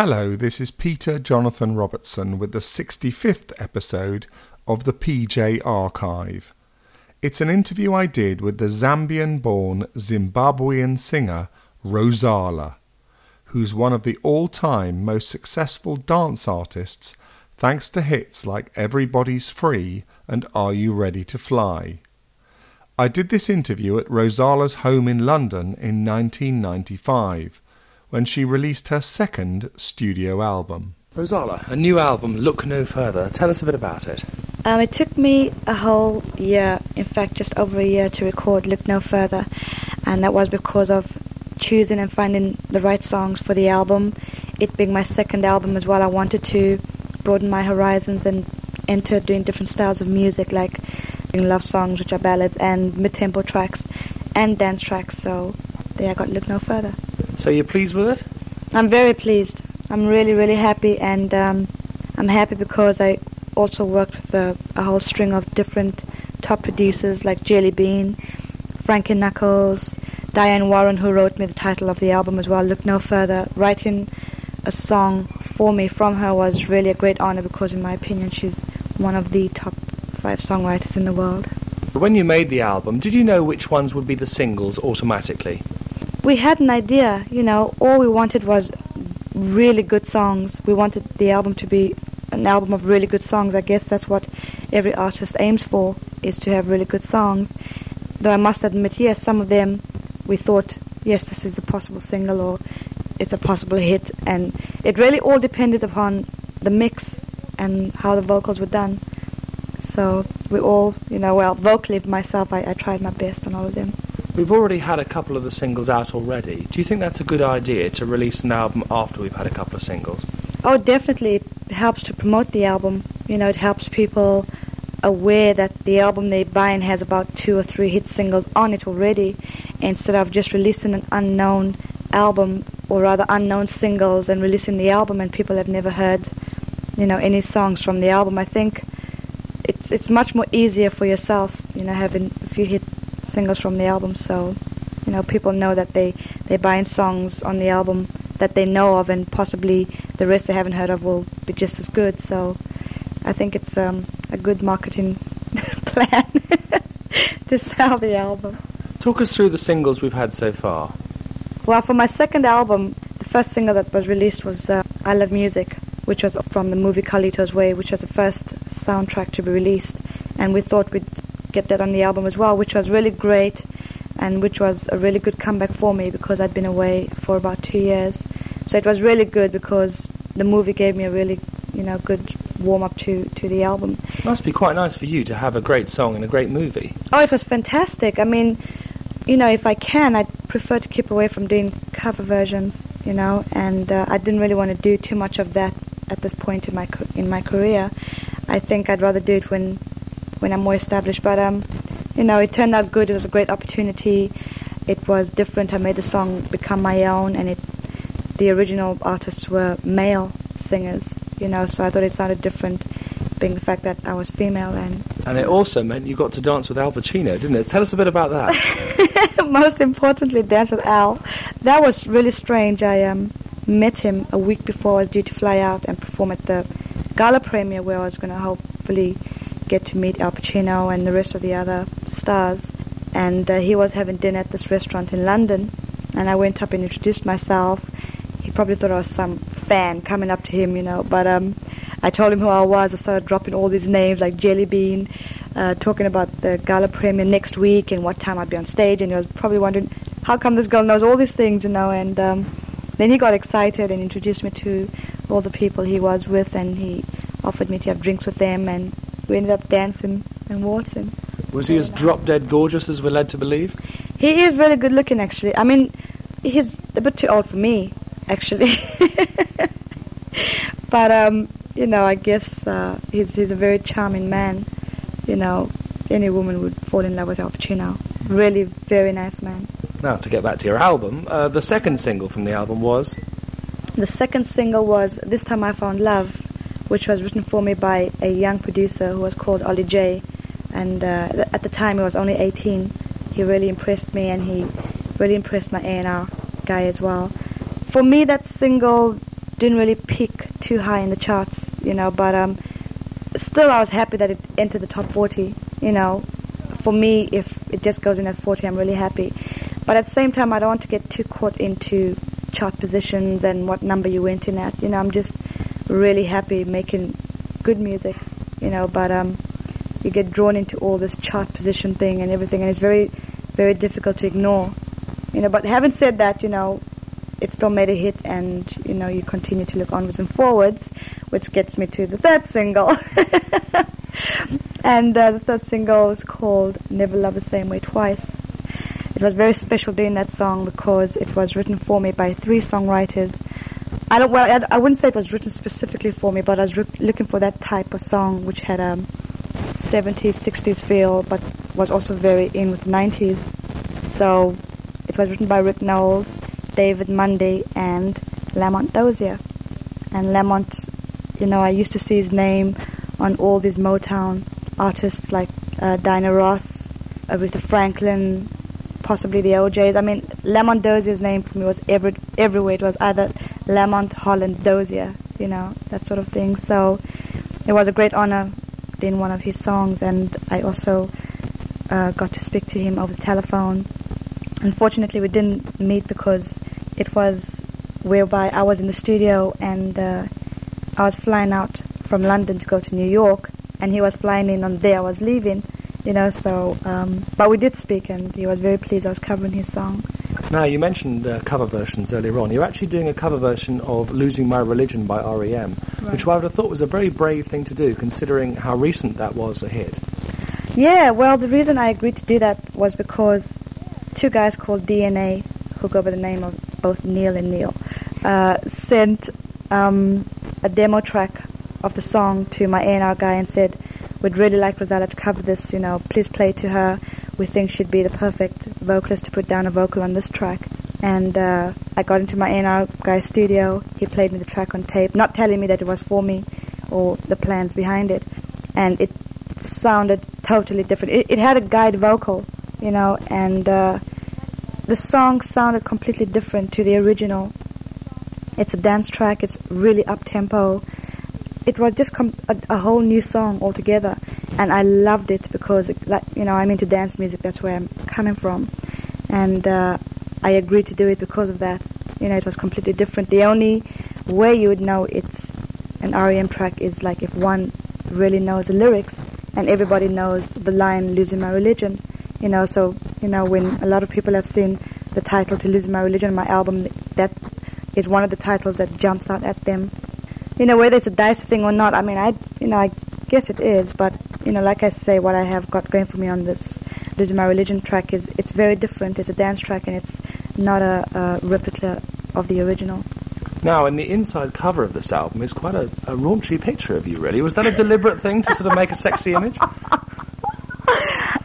Hello, this is Peter Jonathan Robertson with the 65th episode of the PJ Archive. It's an interview I did with the Zambian born Zimbabwean singer Rozalla, who's one of the all time most successful dance artists thanks to hits like Everybody's Free and Are You Ready to Fly. I did this interview at Rozalla's home in London in 1995 when she released her second studio album. Rozalla, a new album, Look No Further. Tell us a bit about it. Um, it took me a whole year, in fact, just over a year to record Look No Further, and that was because of choosing and finding the right songs for the album. It being my second album as well, I wanted to broaden my horizons and enter doing different styles of music, like love songs, which are ballads, and mid-tempo tracks, and dance tracks. So there, I got Look No Further. So you're pleased with it? I'm very pleased. I'm really, really happy, and um, I'm happy because I also worked with a, a, whole string of different top producers like Jellybean, Frankie Knuckles, Diane Warren, who wrote me the title of the album as well. Look no further. Writing a song for me from her was really a great honor because, in my opinion, she's one of the top five songwriters in the world. When you made the album, did you know which ones would be the singles automatically? We had an idea, you know, all we wanted was really good songs. We wanted the album to be an album of really good songs. I guess that's what every artist aims for, is to have really good songs. Though I must admit, yes, some of them we thought, yes, this is a possible single or it's a possible hit. And it really all depended upon the mix and how the vocals were done. So we all, you know, well, vocally myself, I, I tried my best on all of them. We've already had a couple of the singles out already. Do you think that's a good idea to release an album after we've had a couple of singles? Oh, definitely. It helps to promote the album. You know, it helps people aware that the album they're buying has about two or three hit singles on it already, instead of just releasing an unknown album or rather unknown singles and releasing the album and people have never heard, you know, any songs from the album. I think it's it's much more easier for yourself, you know, having a few hit singles from the album, so you know people know that they they're buying songs on the album that they know of, and possibly the rest they haven't heard of will be just as good. So I think it's um, a good marketing plan to sell the album. Talk us through the singles we've had so far. Well, for my second album, the first single that was released was uh, "I Love Music," which was from the movie Carlito's Way, which was the first soundtrack to be released, and we thought we'd get that on the album as well, which was really great and which was a really good comeback for me because I'd been away for about two years. So it was really good because the movie gave me a really, you know, good warm up to, to the album. It must be quite nice for you to have a great song and a great movie. Oh, it was fantastic. I mean, you know, if I can, I'd prefer to keep away from doing cover versions, you know, and uh, I didn't really want to do too much of that at this point in my in my career. I think I'd rather do it when when I'm more established. But um, you know, it turned out good. It was a great opportunity. It was different. I made the song become my own, and it the original artists were male singers. You know, so I thought it sounded different, being the fact that I was female and. And it also meant you got to dance with Al Pacino, didn't it? Tell us a bit about that. Most importantly, dance with Al. That was really strange. I um, met him a week before I was due to fly out and perform at the gala premiere, where I was going to hopefully get to meet Al Pacino and the rest of the other stars. And uh, he was having dinner at this restaurant in London, and I went up and introduced myself. He probably thought I was some fan coming up to him, you know, but um, I told him who I was. I started dropping all these names like Jellybean, uh, talking about the gala premiere next week and what time I'd be on stage, and he was probably wondering how come this girl knows all these things, you know. And um, then he got excited and introduced me to all the people he was with, and he offered me to have drinks with them, and we ended up dancing and waltzing. Was he as drop dead gorgeous as we're led to believe? He is really good looking, actually. I mean, he's a bit too old for me, actually. but um, you know, I guess uh, he's he's a very charming man. You know, any woman would fall in love with Al Pacino. Really, very nice man. Now, to get back to your album, uh, the second single from the album was. The second single was "This Time I Found Love," which was written for me by a young producer who was called Ollie J. And uh, th- at the time, he was only 18. He really impressed me, and he really impressed my A&R guy as well. For me, that single didn't really peak too high in the charts, you know, but um, still I was happy that it entered the top 40, you know. For me, if it just goes in at 40, I'm really happy. But at the same time, I don't want to get too caught into chart positions and what number you went in at. You know, I'm just really happy making good music, you know, but um, you get drawn into all this chart position thing and everything, and it's very, very difficult to ignore, you know. But having said that, you know, it still made a hit, and you know, you continue to look onwards and forwards, which gets me to the third single. and uh, the third single is called Never Love the Same Way Twice. It was very special doing that song because it was written for me by three songwriters. I don't. Well, I, I wouldn't say it was written specifically for me, but I was re- looking for that type of song which had a 70s, 60s feel, but was also very in with the 90s. So it was written by Rick Nowels, David Mundy, and Lamont Dozier. And Lamont, you know, I used to see his name on all these Motown artists like uh, Diana Ross, Aretha Franklin, possibly the O'Jays. I mean, Lamont Dozier's name for me was every, everywhere. It was either Lamont, Holland, Dozier, you know, that sort of thing. So it was a great honor in one of his songs, and I also uh, got to speak to him over the telephone. Unfortunately, we didn't meet because it was whereby I was in the studio and uh, I was flying out from London to go to New York, and he was flying in on the day I was leaving, you know. So, um, but we did speak, and he was very pleased I was covering his song. Now, you mentioned uh, cover versions earlier on. You're actually doing a cover version of Losing My Religion by REM, Right. which I would have thought was a very brave thing to do, considering how recent that was a hit. Yeah, well, the reason I agreed to do that was because two guys called DNA, who go by the name of both Neil and Neil, uh, sent um, a demo track of the song to my A&R guy and said, "We'd really like Rozalla to cover this. You know, please play to her. We think she'd be the perfect vocalist to put down a vocal on this track." And uh, I got into my A&R guy's studio. He played me the track on tape, not telling me that it was for me or the plans behind it, and it sounded totally different. It, it had a guide vocal, you know, and uh, the song sounded completely different to the original. It's a dance track. It's really up tempo. It was just com- a, a whole new song altogether, and I loved it because, like, you know, I'm into dance music. That's where I'm coming from, and uh, I agreed to do it because of that. You know, it was completely different. The only way you would know it's an REM track is like if one really knows the lyrics and everybody knows the line "Losing My Religion." You know, so you know when a lot of people have seen the title to "Losing My Religion," my album, that is one of the titles that jumps out at them. You know, whether it's a dice thing or not, I mean, I you know, I guess it is, but you know, like I say, what I have got going for me on this "Losing My Religion" track is it's very different. It's a dance track and it's not a, a replica of the original. Now, in the inside cover of this album is quite a, a raunchy picture of you, really. Was that a deliberate thing to sort of make a sexy image?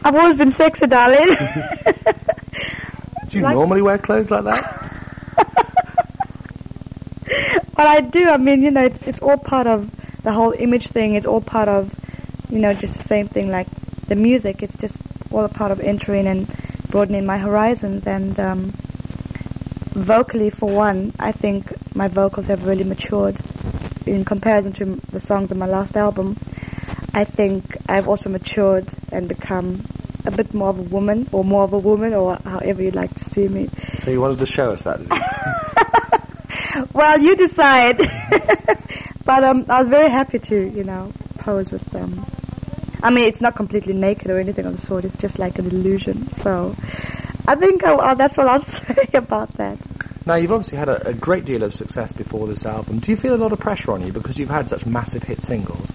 I've always been sexy, darling. Do you Like- normally wear clothes like that? But I do. I mean, you know, it's it's all part of the whole image thing. It's all part of, you know, just the same thing like the music. It's just all a part of entering and broadening my horizons. And um, vocally, for one, I think my vocals have really matured in comparison to the songs on my last album. I think I've also matured and become a bit more of a woman, or more of a woman, or however you'd like to see me. So you wanted to show us that. Well, you decide. but um, I was very happy to, you know, pose with. I mean, it's not completely naked or anything of the sort. It's just like an illusion. So, I think I, uh, that's what I'll say about that. Now, you've obviously had a, a great deal of success before this album. Do you feel a lot of pressure on you because you've had such massive hit singles?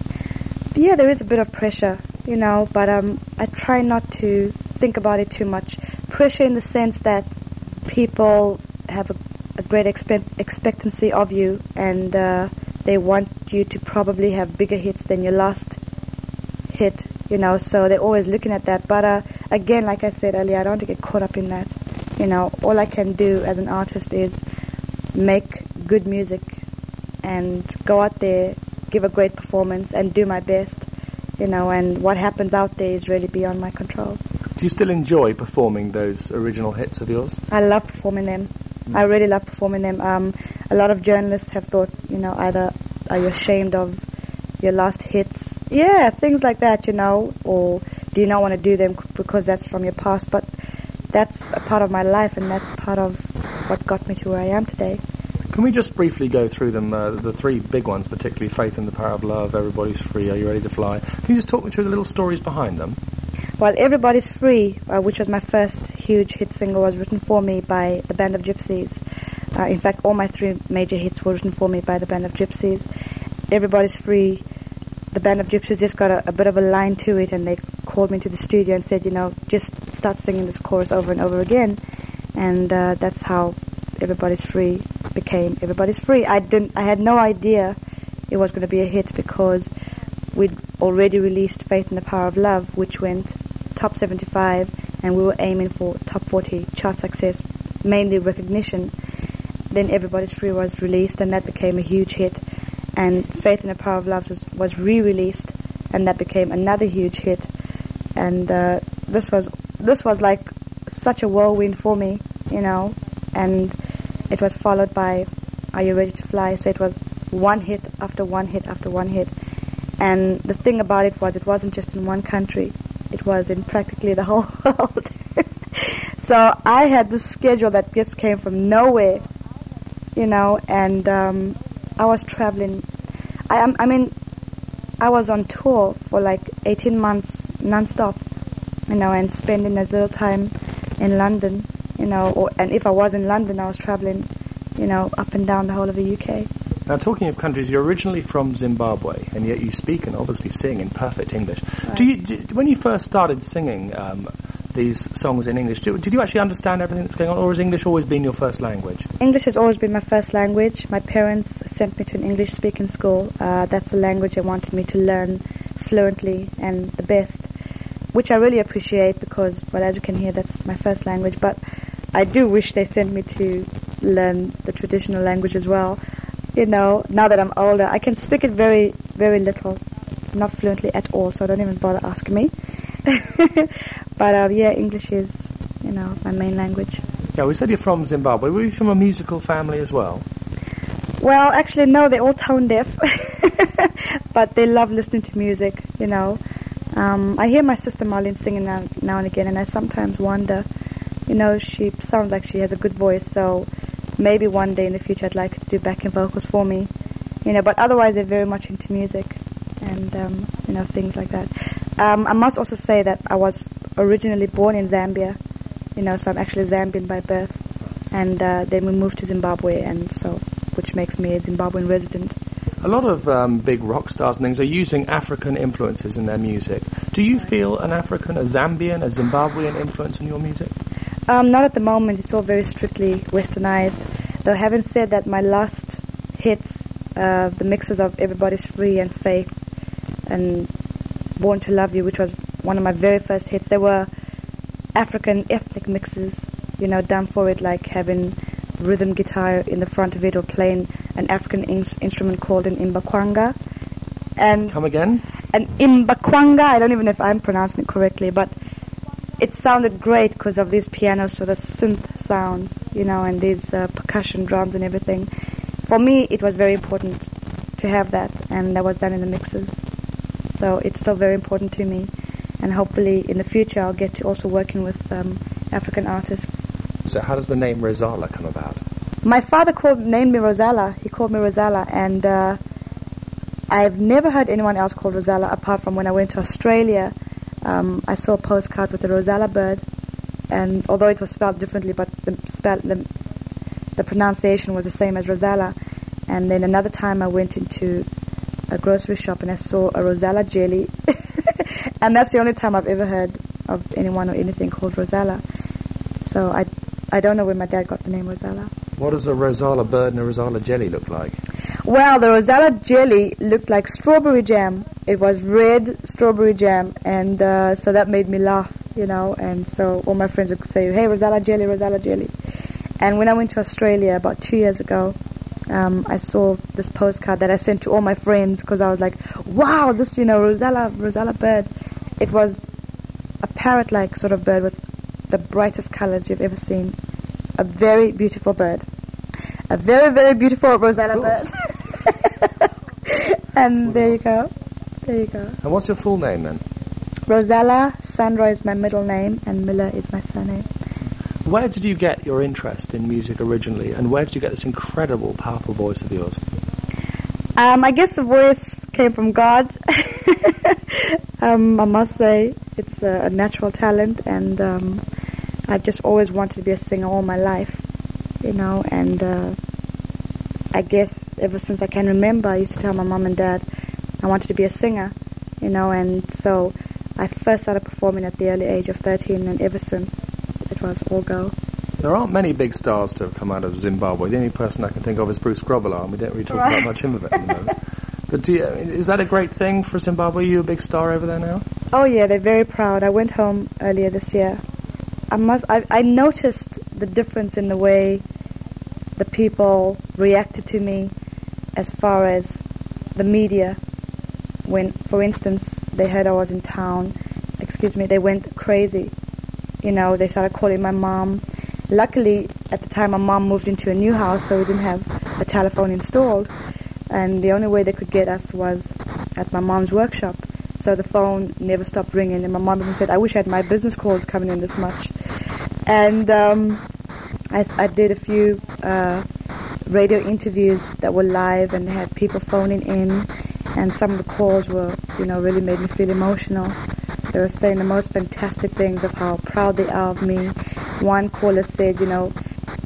Yeah, there is a bit of pressure, you know, but um, I try not to think about it too much. Pressure in the sense that people have a, a great expe- expectancy of you and uh, they want you to probably have bigger hits than your last you know, so they're always looking at that. But uh, again, like I said earlier, I don't want to get caught up in that. You know, all I can do as an artist is make good music and go out there, give a great performance, and do my best. You know, and what happens out there is really beyond my control. Do you still enjoy performing those original hits of yours? I love performing them. I really love performing them. Um, a lot of journalists have thought, you know, either are you ashamed of your last hits? Yeah, things like that, you know, or do you not want to do them because that's from your past? But that's a part of my life, and that's part of what got me to where I am today. Can we just briefly go through them, uh, the three big ones, particularly Faith in the Power of Love, Everybody's Free, Are You Ready to Fly? Can you just talk me through the little stories behind them? Well, Everybody's Free, uh, which was my first huge hit single, was written for me by the Band of Gypsies. Uh, in fact, all my three major hits were written for me by the Band of Gypsies. Everybody's Free, the Band of gypsies just got a, a bit of a line to it, and they called me to the studio and said, you know, just start singing this chorus over and over again. And uh, that's how Everybody's Free became Everybody's Free. I didn't, I had no idea it was going to be a hit because we'd already released Faith in the Power of Love, which went top 75, and we were aiming for top 40 chart success, mainly recognition. Then Everybody's Free was released, and that became a huge hit. And Faith in the Power of Love was, was re-released, and that became another huge hit. And uh, this was this was like such a whirlwind for me, you know. And it was followed by Are You Ready to Fly? So it was one hit after one hit after one hit. And the thing about it was, it wasn't just in one country; it was in practically the whole world. so I had this schedule that just came from nowhere, you know, and um, I was traveling. I, I mean, I was on tour for like 18 months non-stop, you know, and spending as little time in London, you know, or, and if I was in London, I was traveling, you know, up and down the whole of the UK. Now, talking of countries, you're originally from Zimbabwe, and yet you speak and obviously sing in perfect English. Right. Do you, do, when you first started singing um, these songs in English, did you actually understand everything that's going on, or has English always been your first language? English has always been my first language. My parents sent me to an English speaking school. Uh, that's a language they wanted me to learn fluently and the best, which I really appreciate because, well, as you can hear, that's my first language. But I do wish they sent me to learn the traditional language as well. You know, now that I'm older, I can speak it very, very little, not fluently at all, so don't even bother asking me. but uh, yeah, English is, you know, my main language. Yeah, we said you're from Zimbabwe. Were you from a musical family as well? Well, actually, no, they're all tone deaf, but they love listening to music, you know. Um, I hear my sister Marlene singing now, now and again, and I sometimes wonder, you know, she sounds like she has a good voice, so maybe one day in the future I'd like her to do backing vocals for me, you know, but otherwise they're very much into music and, um, you know, things like that. Um, I must also say that I was originally born in Zambia, you know, so I'm actually Zambian by birth, and uh, then we moved to Zimbabwe, and so, which makes me a Zimbabwean resident. A lot of um, big rock stars and things are using African influences in their music. Do you feel an African, a Zambian, a Zimbabwean influence in your music? Um, not at the moment. It's all very strictly westernized. Though having said that, my last hits, uh, the mixes of Everybody's Free and Faith and Born to Love You, which was one of my very first hits, they were African ethnic mixes, you know, done for it, like having rhythm guitar in the front of it or playing an African in- instrument called an imbakwanga. And Come again? an imbakwanga. I don't even know if I'm pronouncing it correctly, but it sounded great because of these pianos, sort of synth sounds, you know, and these uh, percussion drums and everything. For me, it was very important to have that, and that was done in the mixes. So it's still very important to me, and hopefully in the future I'll get to also working with um, African artists. So how does the name Rozalla come about? My father called named me Rozalla. He called me Rozalla, and uh, I've never heard anyone else called Rosella apart from when I went to Australia. Um, I saw a postcard with the Rosella bird, and although it was spelled differently, but the spell the, the pronunciation was the same as Rosella. And then another time I went into a grocery shop and I saw a Rosella jelly, and that's the only time I've ever heard of anyone or anything called Rosella. So I, I don't know where my dad got the name Rosella. What does a Rosella bird and a Rosella jelly look like? Well, the Rosella jelly looked like strawberry jam. It was red strawberry jam, and uh, so that made me laugh, you know. And so all my friends would say, "Hey, Rosella jelly, Rosella jelly." And when I went to Australia about two years ago, um, I saw this postcard that I sent to all my friends because I was like, "Wow, this, you know, Rosella, Rosella bird." It was a parrot-like sort of bird with the brightest colors you've ever seen. A very beautiful bird. a very, very beautiful Rosella bird. and there you go. There you go. And what's your full name then? Rozalla Sandra is my middle name, and Miller is my surname. Where did you get your interest in music originally, and where did you get this incredible, powerful voice of yours? Um, I guess the voice came from God. um, I must say, it's a, a natural talent, and um, I just always wanted to be a singer all my life, you know. And uh, I guess ever since I can remember, I used to tell my mom and dad I wanted to be a singer, you know. And so I first started performing at the early age of 13, and ever since it was all go. There aren't many big stars to have come out of Zimbabwe. The only person I can think of is Bruce Grobbelaar, and we don't really talk Right. about much him of it at the moment. But you, is that a great thing for Zimbabwe? Are you a big star over there now? Oh yeah, they're very proud. I went home earlier this year. I must. I, I noticed the difference in the way the people reacted to me, as far as the media. When, for instance, they heard I was in town, excuse me, they went crazy. You know, they started calling my mom. Luckily, at the time, my mom moved into a new house, so we didn't have a telephone installed. And the only way they could get us was at my mom's workshop. So the phone never stopped ringing, and my mom even said, "I wish I had my business calls coming in this much." And um, I, I did a few uh, radio interviews that were live, and they had people phoning in, and some of the calls were, you know, really made me feel emotional. They were saying the most fantastic things of how proud they are of me. One caller said, you know,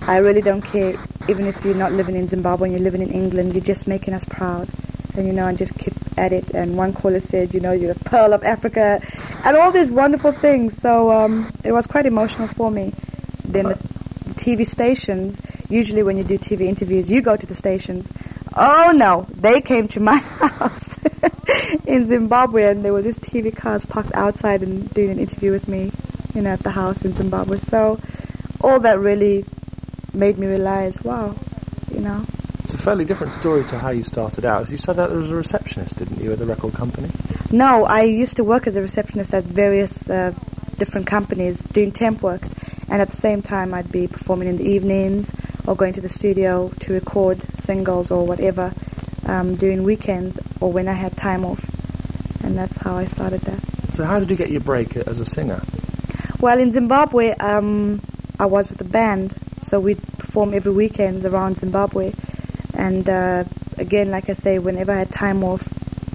I really don't care, even if you're not living in Zimbabwe and you're living in England, you're just making us proud. And, you know, and just keep at it. And one caller said, you know, you're the pearl of Africa, and all these wonderful things. So um, it was quite emotional for me. Then the, TV stations, usually when you do TV interviews, you go to the stations. Oh no, they came to my house in Zimbabwe, and there were these TV cars parked outside and doing an interview with me, you know, at the house in Zimbabwe. So all that really made me realize, wow, you know. It's a fairly different story to how you started out. You started out as a receptionist, didn't you, at the record company? No, I used to work as a receptionist at various uh, different companies doing temp work, and at the same time I'd be performing in the evenings or going to the studio to record singles or whatever, um, doing weekends or when I had time off, and that's how I started that. So how did you get your break as a singer? Well, in Zimbabwe, um, I was with a band, so we'd perform every weekend around Zimbabwe. And uh, again, like I say, whenever I had time off,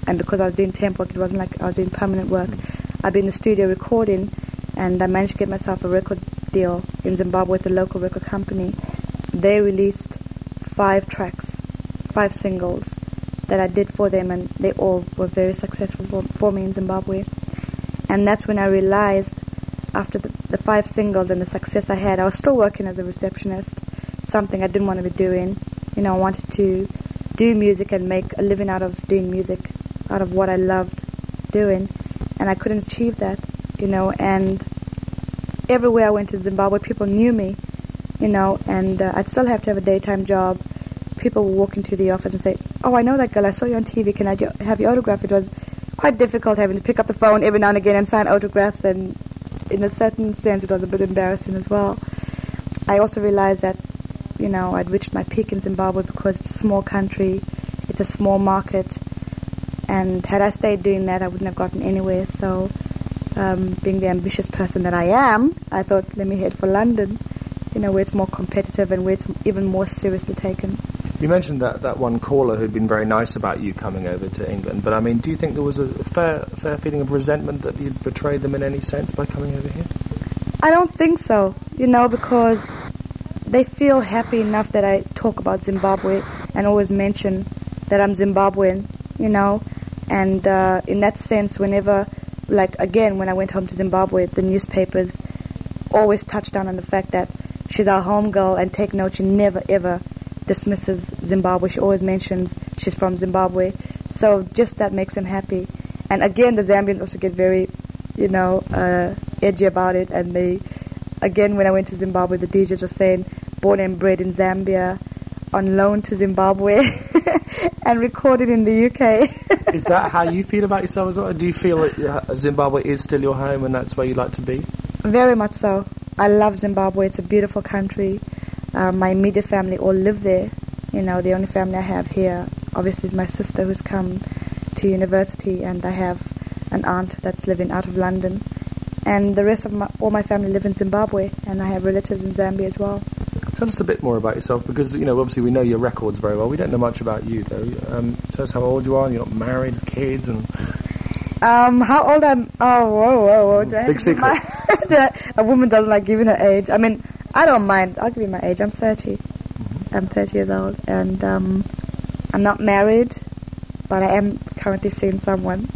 and because I was doing temp work, it wasn't like I was doing permanent work. I'd be in the studio recording, and I managed to get myself a record deal in Zimbabwe with a local record company. They released five tracks, five singles that I did for them, and they all were very successful for, for me in Zimbabwe. And that's when I realized after the, the five singles and the success I had, I was still working as a receptionist, something I didn't want to be doing. You know, I wanted to do music and make a living out of doing music, out of what I loved doing, and I couldn't achieve that, you know. And everywhere I went to Zimbabwe, people knew me, you know, and uh, I'd still have to have a daytime job. People would walk into the office and say, "Oh, I know that girl. I saw you on TV. Can I have your autograph?" It was quite difficult having to pick up the phone every now and again and sign autographs, and in a certain sense, it was a bit embarrassing as well. I also realized that, you know, I'd reached my peak in Zimbabwe because it's a small country, it's a small market, and had I stayed doing that, I wouldn't have gotten anywhere. So, um, being the ambitious person that I am, I thought, let me head for London, you know, where it's more competitive and where it's even more seriously taken. You mentioned that, that one caller who'd been very nice about you coming over to England, but I mean, do you think there was a fair, fair feeling of resentment that you'd betrayed them in any sense by coming over here? I don't think so, you know, because they feel happy enough that I talk about Zimbabwe and always mention that I'm Zimbabwean, you know, and uh, in that sense, whenever, like again, when I went home to Zimbabwe, the newspapers always touched down on the fact that she's our home girl, and take note, she never ever dismisses Zimbabwe. She always mentions she's from Zimbabwe, so just that makes him happy. And again, the Zambians also get very, you know, uh, edgy about it, and they, again, when I went to Zimbabwe, the DJs were saying, born and bred in Zambia, on loan to Zimbabwe, and recorded in the UK. Is that how you feel about yourself as well? Do you feel that Zimbabwe is still your home and that's where you'd like to be? Very much so. I love Zimbabwe. It's a beautiful country. Uh, my immediate family all live there, You know, the only family I have here, obviously, is my sister who's come to university, and I have an aunt that's living out of London. And the rest of my, all my family live in Zimbabwe, and I have relatives in Zambia as well. Tell us a bit more about yourself because, you know, obviously we know your records very well. We don't know much about you, though. Um, tell us how old you are. You're not married, kids, and. Um, how old I'm? Oh, whoa, whoa, whoa! Do Big give my- a woman doesn't like giving her age. I mean, I don't mind. I'll give you my age. I'm 30. I'm 30 years old, and um, I'm not married, but I am currently seeing someone.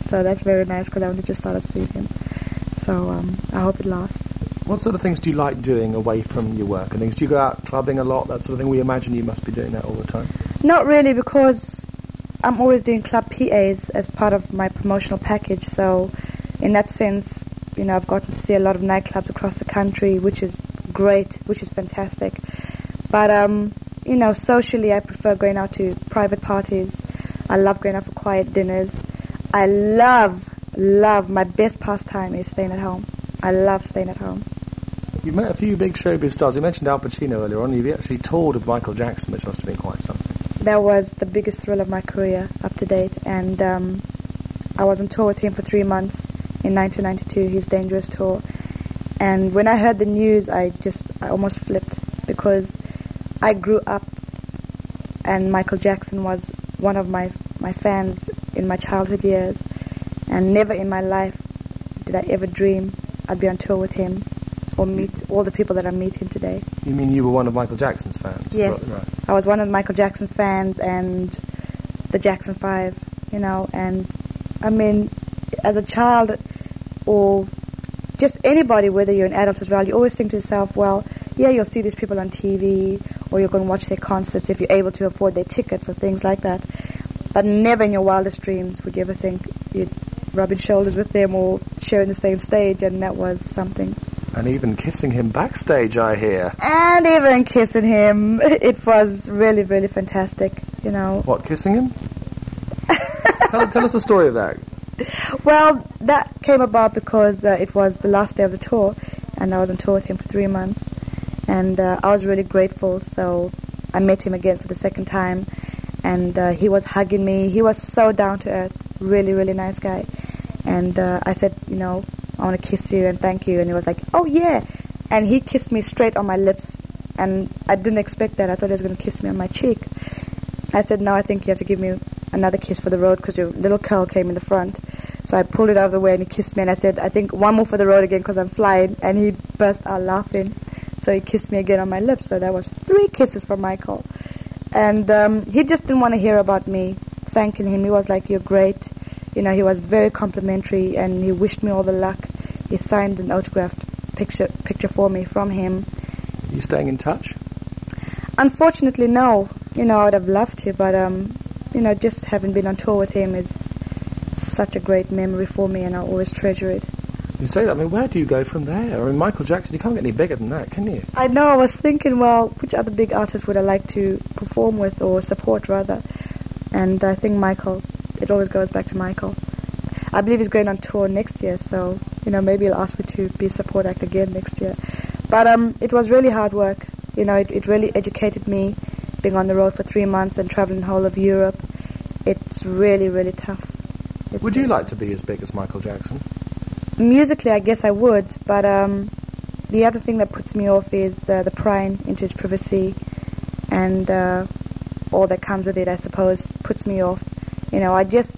So that's very nice because I only just started seeing him. So um, I hope it lasts. What sort of things do you like doing away from your work and things? Do you go out clubbing a lot, that sort of thing? We imagine you must be doing that all the time. Not really, because I'm always doing club PAs as part of my promotional package. So, in that sense, you know, I've gotten to see a lot of nightclubs across the country, which is great, which is fantastic. But, um, you know, socially, I prefer going out to private parties. I love going out for quiet dinners. I love, love, my best pastime is staying at home. I love staying at home. You've met a few big showbiz stars. You mentioned Al Pacino earlier on. You've actually toured with Michael Jackson, which must have been quite something. that was the biggest thrill of my career up to date. And um, I was on tour with him for three months in 1992, his Dangerous tour. And when I heard the news, I just I almost flipped because I grew up, and Michael Jackson was one of my my fans in my childhood years, and never in my life did I ever dream I'd be on tour with him or mm-hmm. meet all the people that I'm meeting today. You mean you were one of Michael Jackson's fans? Yes. Right. I was one of Michael Jackson's fans and the Jackson Five, you know, and I mean, as a child or just anybody, whether you're an adult as well, you always think to yourself, well, yeah, you'll see these people on TV or you're going to watch their concerts if you're able to afford their tickets or things like that. But never in your wildest dreams would you ever think you'd rubbing shoulders with them or sharing the same stage, and that was something. And even kissing him backstage, I hear. And even kissing him, it was really, really fantastic, you know. What, kissing him? tell, tell us the story of that. Well, that came about because uh, it was the last day of the tour, and I was on tour with him for three months, and uh, I was really grateful. So I met him again for the second time, and uh, he was hugging me. He was so down to earth, really, really nice guy. And uh, I said, you know, I want to kiss you and thank you, and he was like, oh yeah, and he kissed me straight on my lips, and I didn't expect that. I thought he was going to kiss me on my cheek. I said, no, I think you have to give me another kiss for the road because your little curl came in the front. So I pulled it out of the way and he kissed me and I said, I think one more for the road again because I'm flying. And he burst out laughing. So he kissed me again on my lips. So that was three kisses from Michael. And um, he just didn't want to hear about me thanking him. He was like, you're great. You know, he was very complimentary and he wished me all the luck. He signed an autographed picture, picture for me from him. Are you staying in touch? Unfortunately, no. You know, I would have loved to, but um, you know, just having been on tour with him is such a great memory for me, and I'll always treasure it. You say that, I mean, where do you go from there? I mean, Michael Jackson, you can't get any bigger than that, can you? I know. I was thinking, well, which other big artist would I like to perform with or support, rather? And I think Michael. It always goes back to Michael. I believe he's going on tour next year, so you know maybe he'll ask me to be a support act again next year. But um, it was really hard work. You know, it, it really educated me, being on the road for three months and traveling the whole of Europe. It's really, really tough. It's Would you like to be as big as Michael Jackson? Musically, I guess I would, but um, the other thing that puts me off is uh, the prying into his privacy and uh, all that comes with it. I suppose puts me off. You know, I just,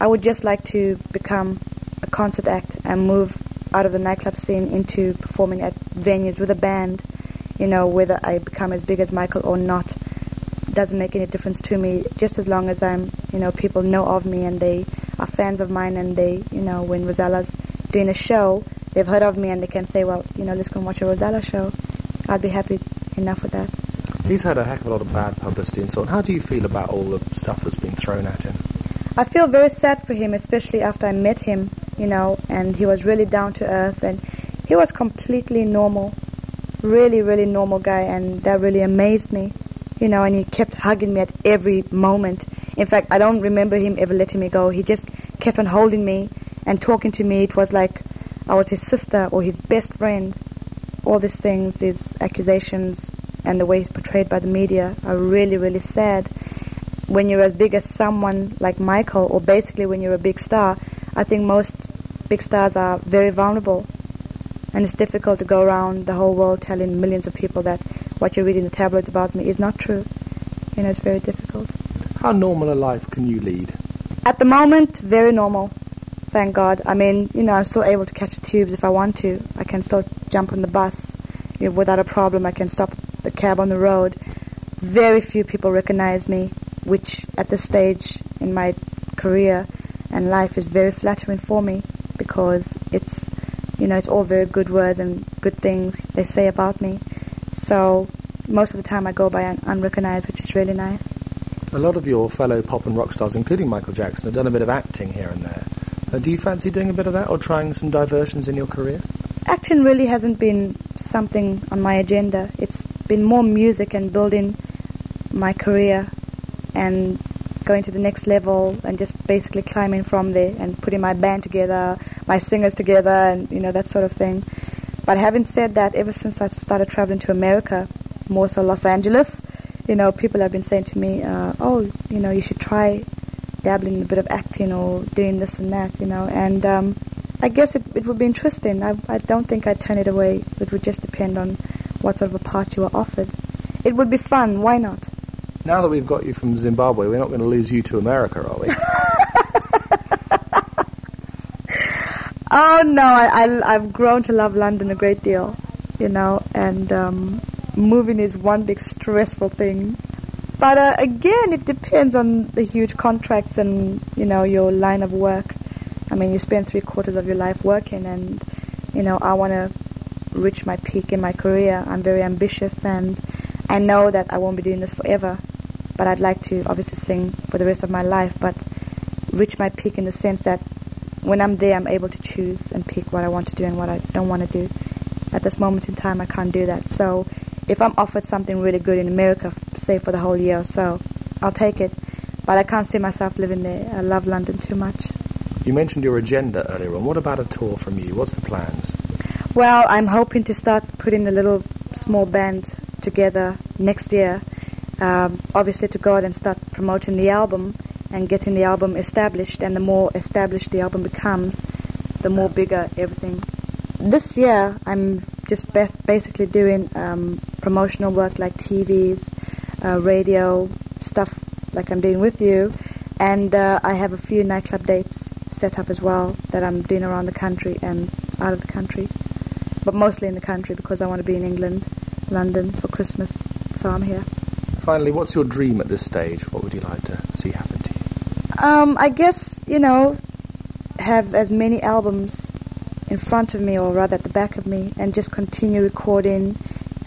I would just like to become a concert act and move out of the nightclub scene into performing at venues with a band. You know, whether I become as big as Michael or not doesn't make any difference to me. Just as long as I'm, you know, people know of me and they are fans of mine and they, you know, when Rozalla's doing a show, they've heard of me and they can say, well, you know, let's go and watch a Rozalla show. I'd be happy enough with that. He's had a heck of a lot of bad publicity and so on. How do you feel about all the stuff that's been thrown at him? I feel very sad for him, especially after I met him, you know, and he was really down to earth and he was completely normal, really, really normal guy, and that really amazed me, you know, and he kept hugging me at every moment. In fact, I don't remember him ever letting me go. He just kept on holding me and talking to me. It was like I was his sister or his best friend. All these things, these accusations, and the way he's portrayed by the media are really, really sad. When you're as big as someone like Michael, or basically when you're a big star, I think most big stars are very vulnerable. And it's difficult to go around the whole world telling millions of people that what you read in the tabloids about me is not true. You know, it's very difficult. How normal a life can you lead? At the moment, very normal. Thank God. I mean, you know, I'm still able to catch the tubes if I want to. I can still jump on the bus you know, without a problem. I can stop the cab on the road. Very few people recognize me, which at this stage in my career and life is very flattering for me because it's, you know, it's all very good words and good things they say about me. So most of the time I go by un- unrecognized, which is really nice. A lot of your fellow pop and rock stars, including Michael Jackson, have done a bit of acting here and there. Uh, do you fancy doing a bit of that or trying some diversions in your career? Acting really hasn't been something on my agenda. It's been more music and building my career and going to the next level and just basically climbing from there and putting my band together, my singers together, and you know that sort of thing. But having said that, ever since I started traveling to America, more so Los Angeles, you know, people have been saying to me, uh, "Oh, you know, you should try dabbling in a bit of acting or doing this and that," you know. And um, I guess it, it would be interesting. I, I don't think I'd turn it away. It would just depend on what sort of a part you were offered. It would be fun. Why not? Now that we've got you from Zimbabwe, we're not going to lose you to America, are we? Oh no, I, I I've grown to love London a great deal, you know, and um, moving is one big stressful thing. But uh, again, it depends on the huge contracts and you know your line of work. I mean, you spend three quarters of your life working, and you know I want to reach my peak in my career. I'm very ambitious, and I know that I won't be doing this forever. But I'd like to obviously sing for the rest of my life, but reach my peak in the sense that when I'm there, I'm able to choose and pick what I want to do and what I don't want to do. At this moment in time, I can't do that. So if I'm offered something really good in America, say for the whole year or so, I'll take it. But I can't see myself living there. I love London too much. You mentioned your agenda earlier on. What about a tour from you? What's the plans? Well, I'm hoping to start putting a little small band together next year. Um, obviously, to go out and start promoting the album and getting the album established. And the more established the album becomes, the more bigger everything. This year, I'm just bas- basically doing um, promotional work like TVs, uh, radio, stuff like I'm doing with you. And uh, I have a few nightclub dates set up as well that I'm doing around the country and out of the country. But mostly in the country because I want to be in England, London for Christmas. So I'm here. Finally, what's your dream at this stage? What would you like to see happen? Um, I guess, you know, have as many albums in front of me, or rather at the back of me, and just continue recording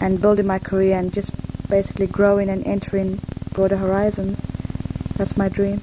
and building my career and just basically growing and entering broader horizons. That's my dream.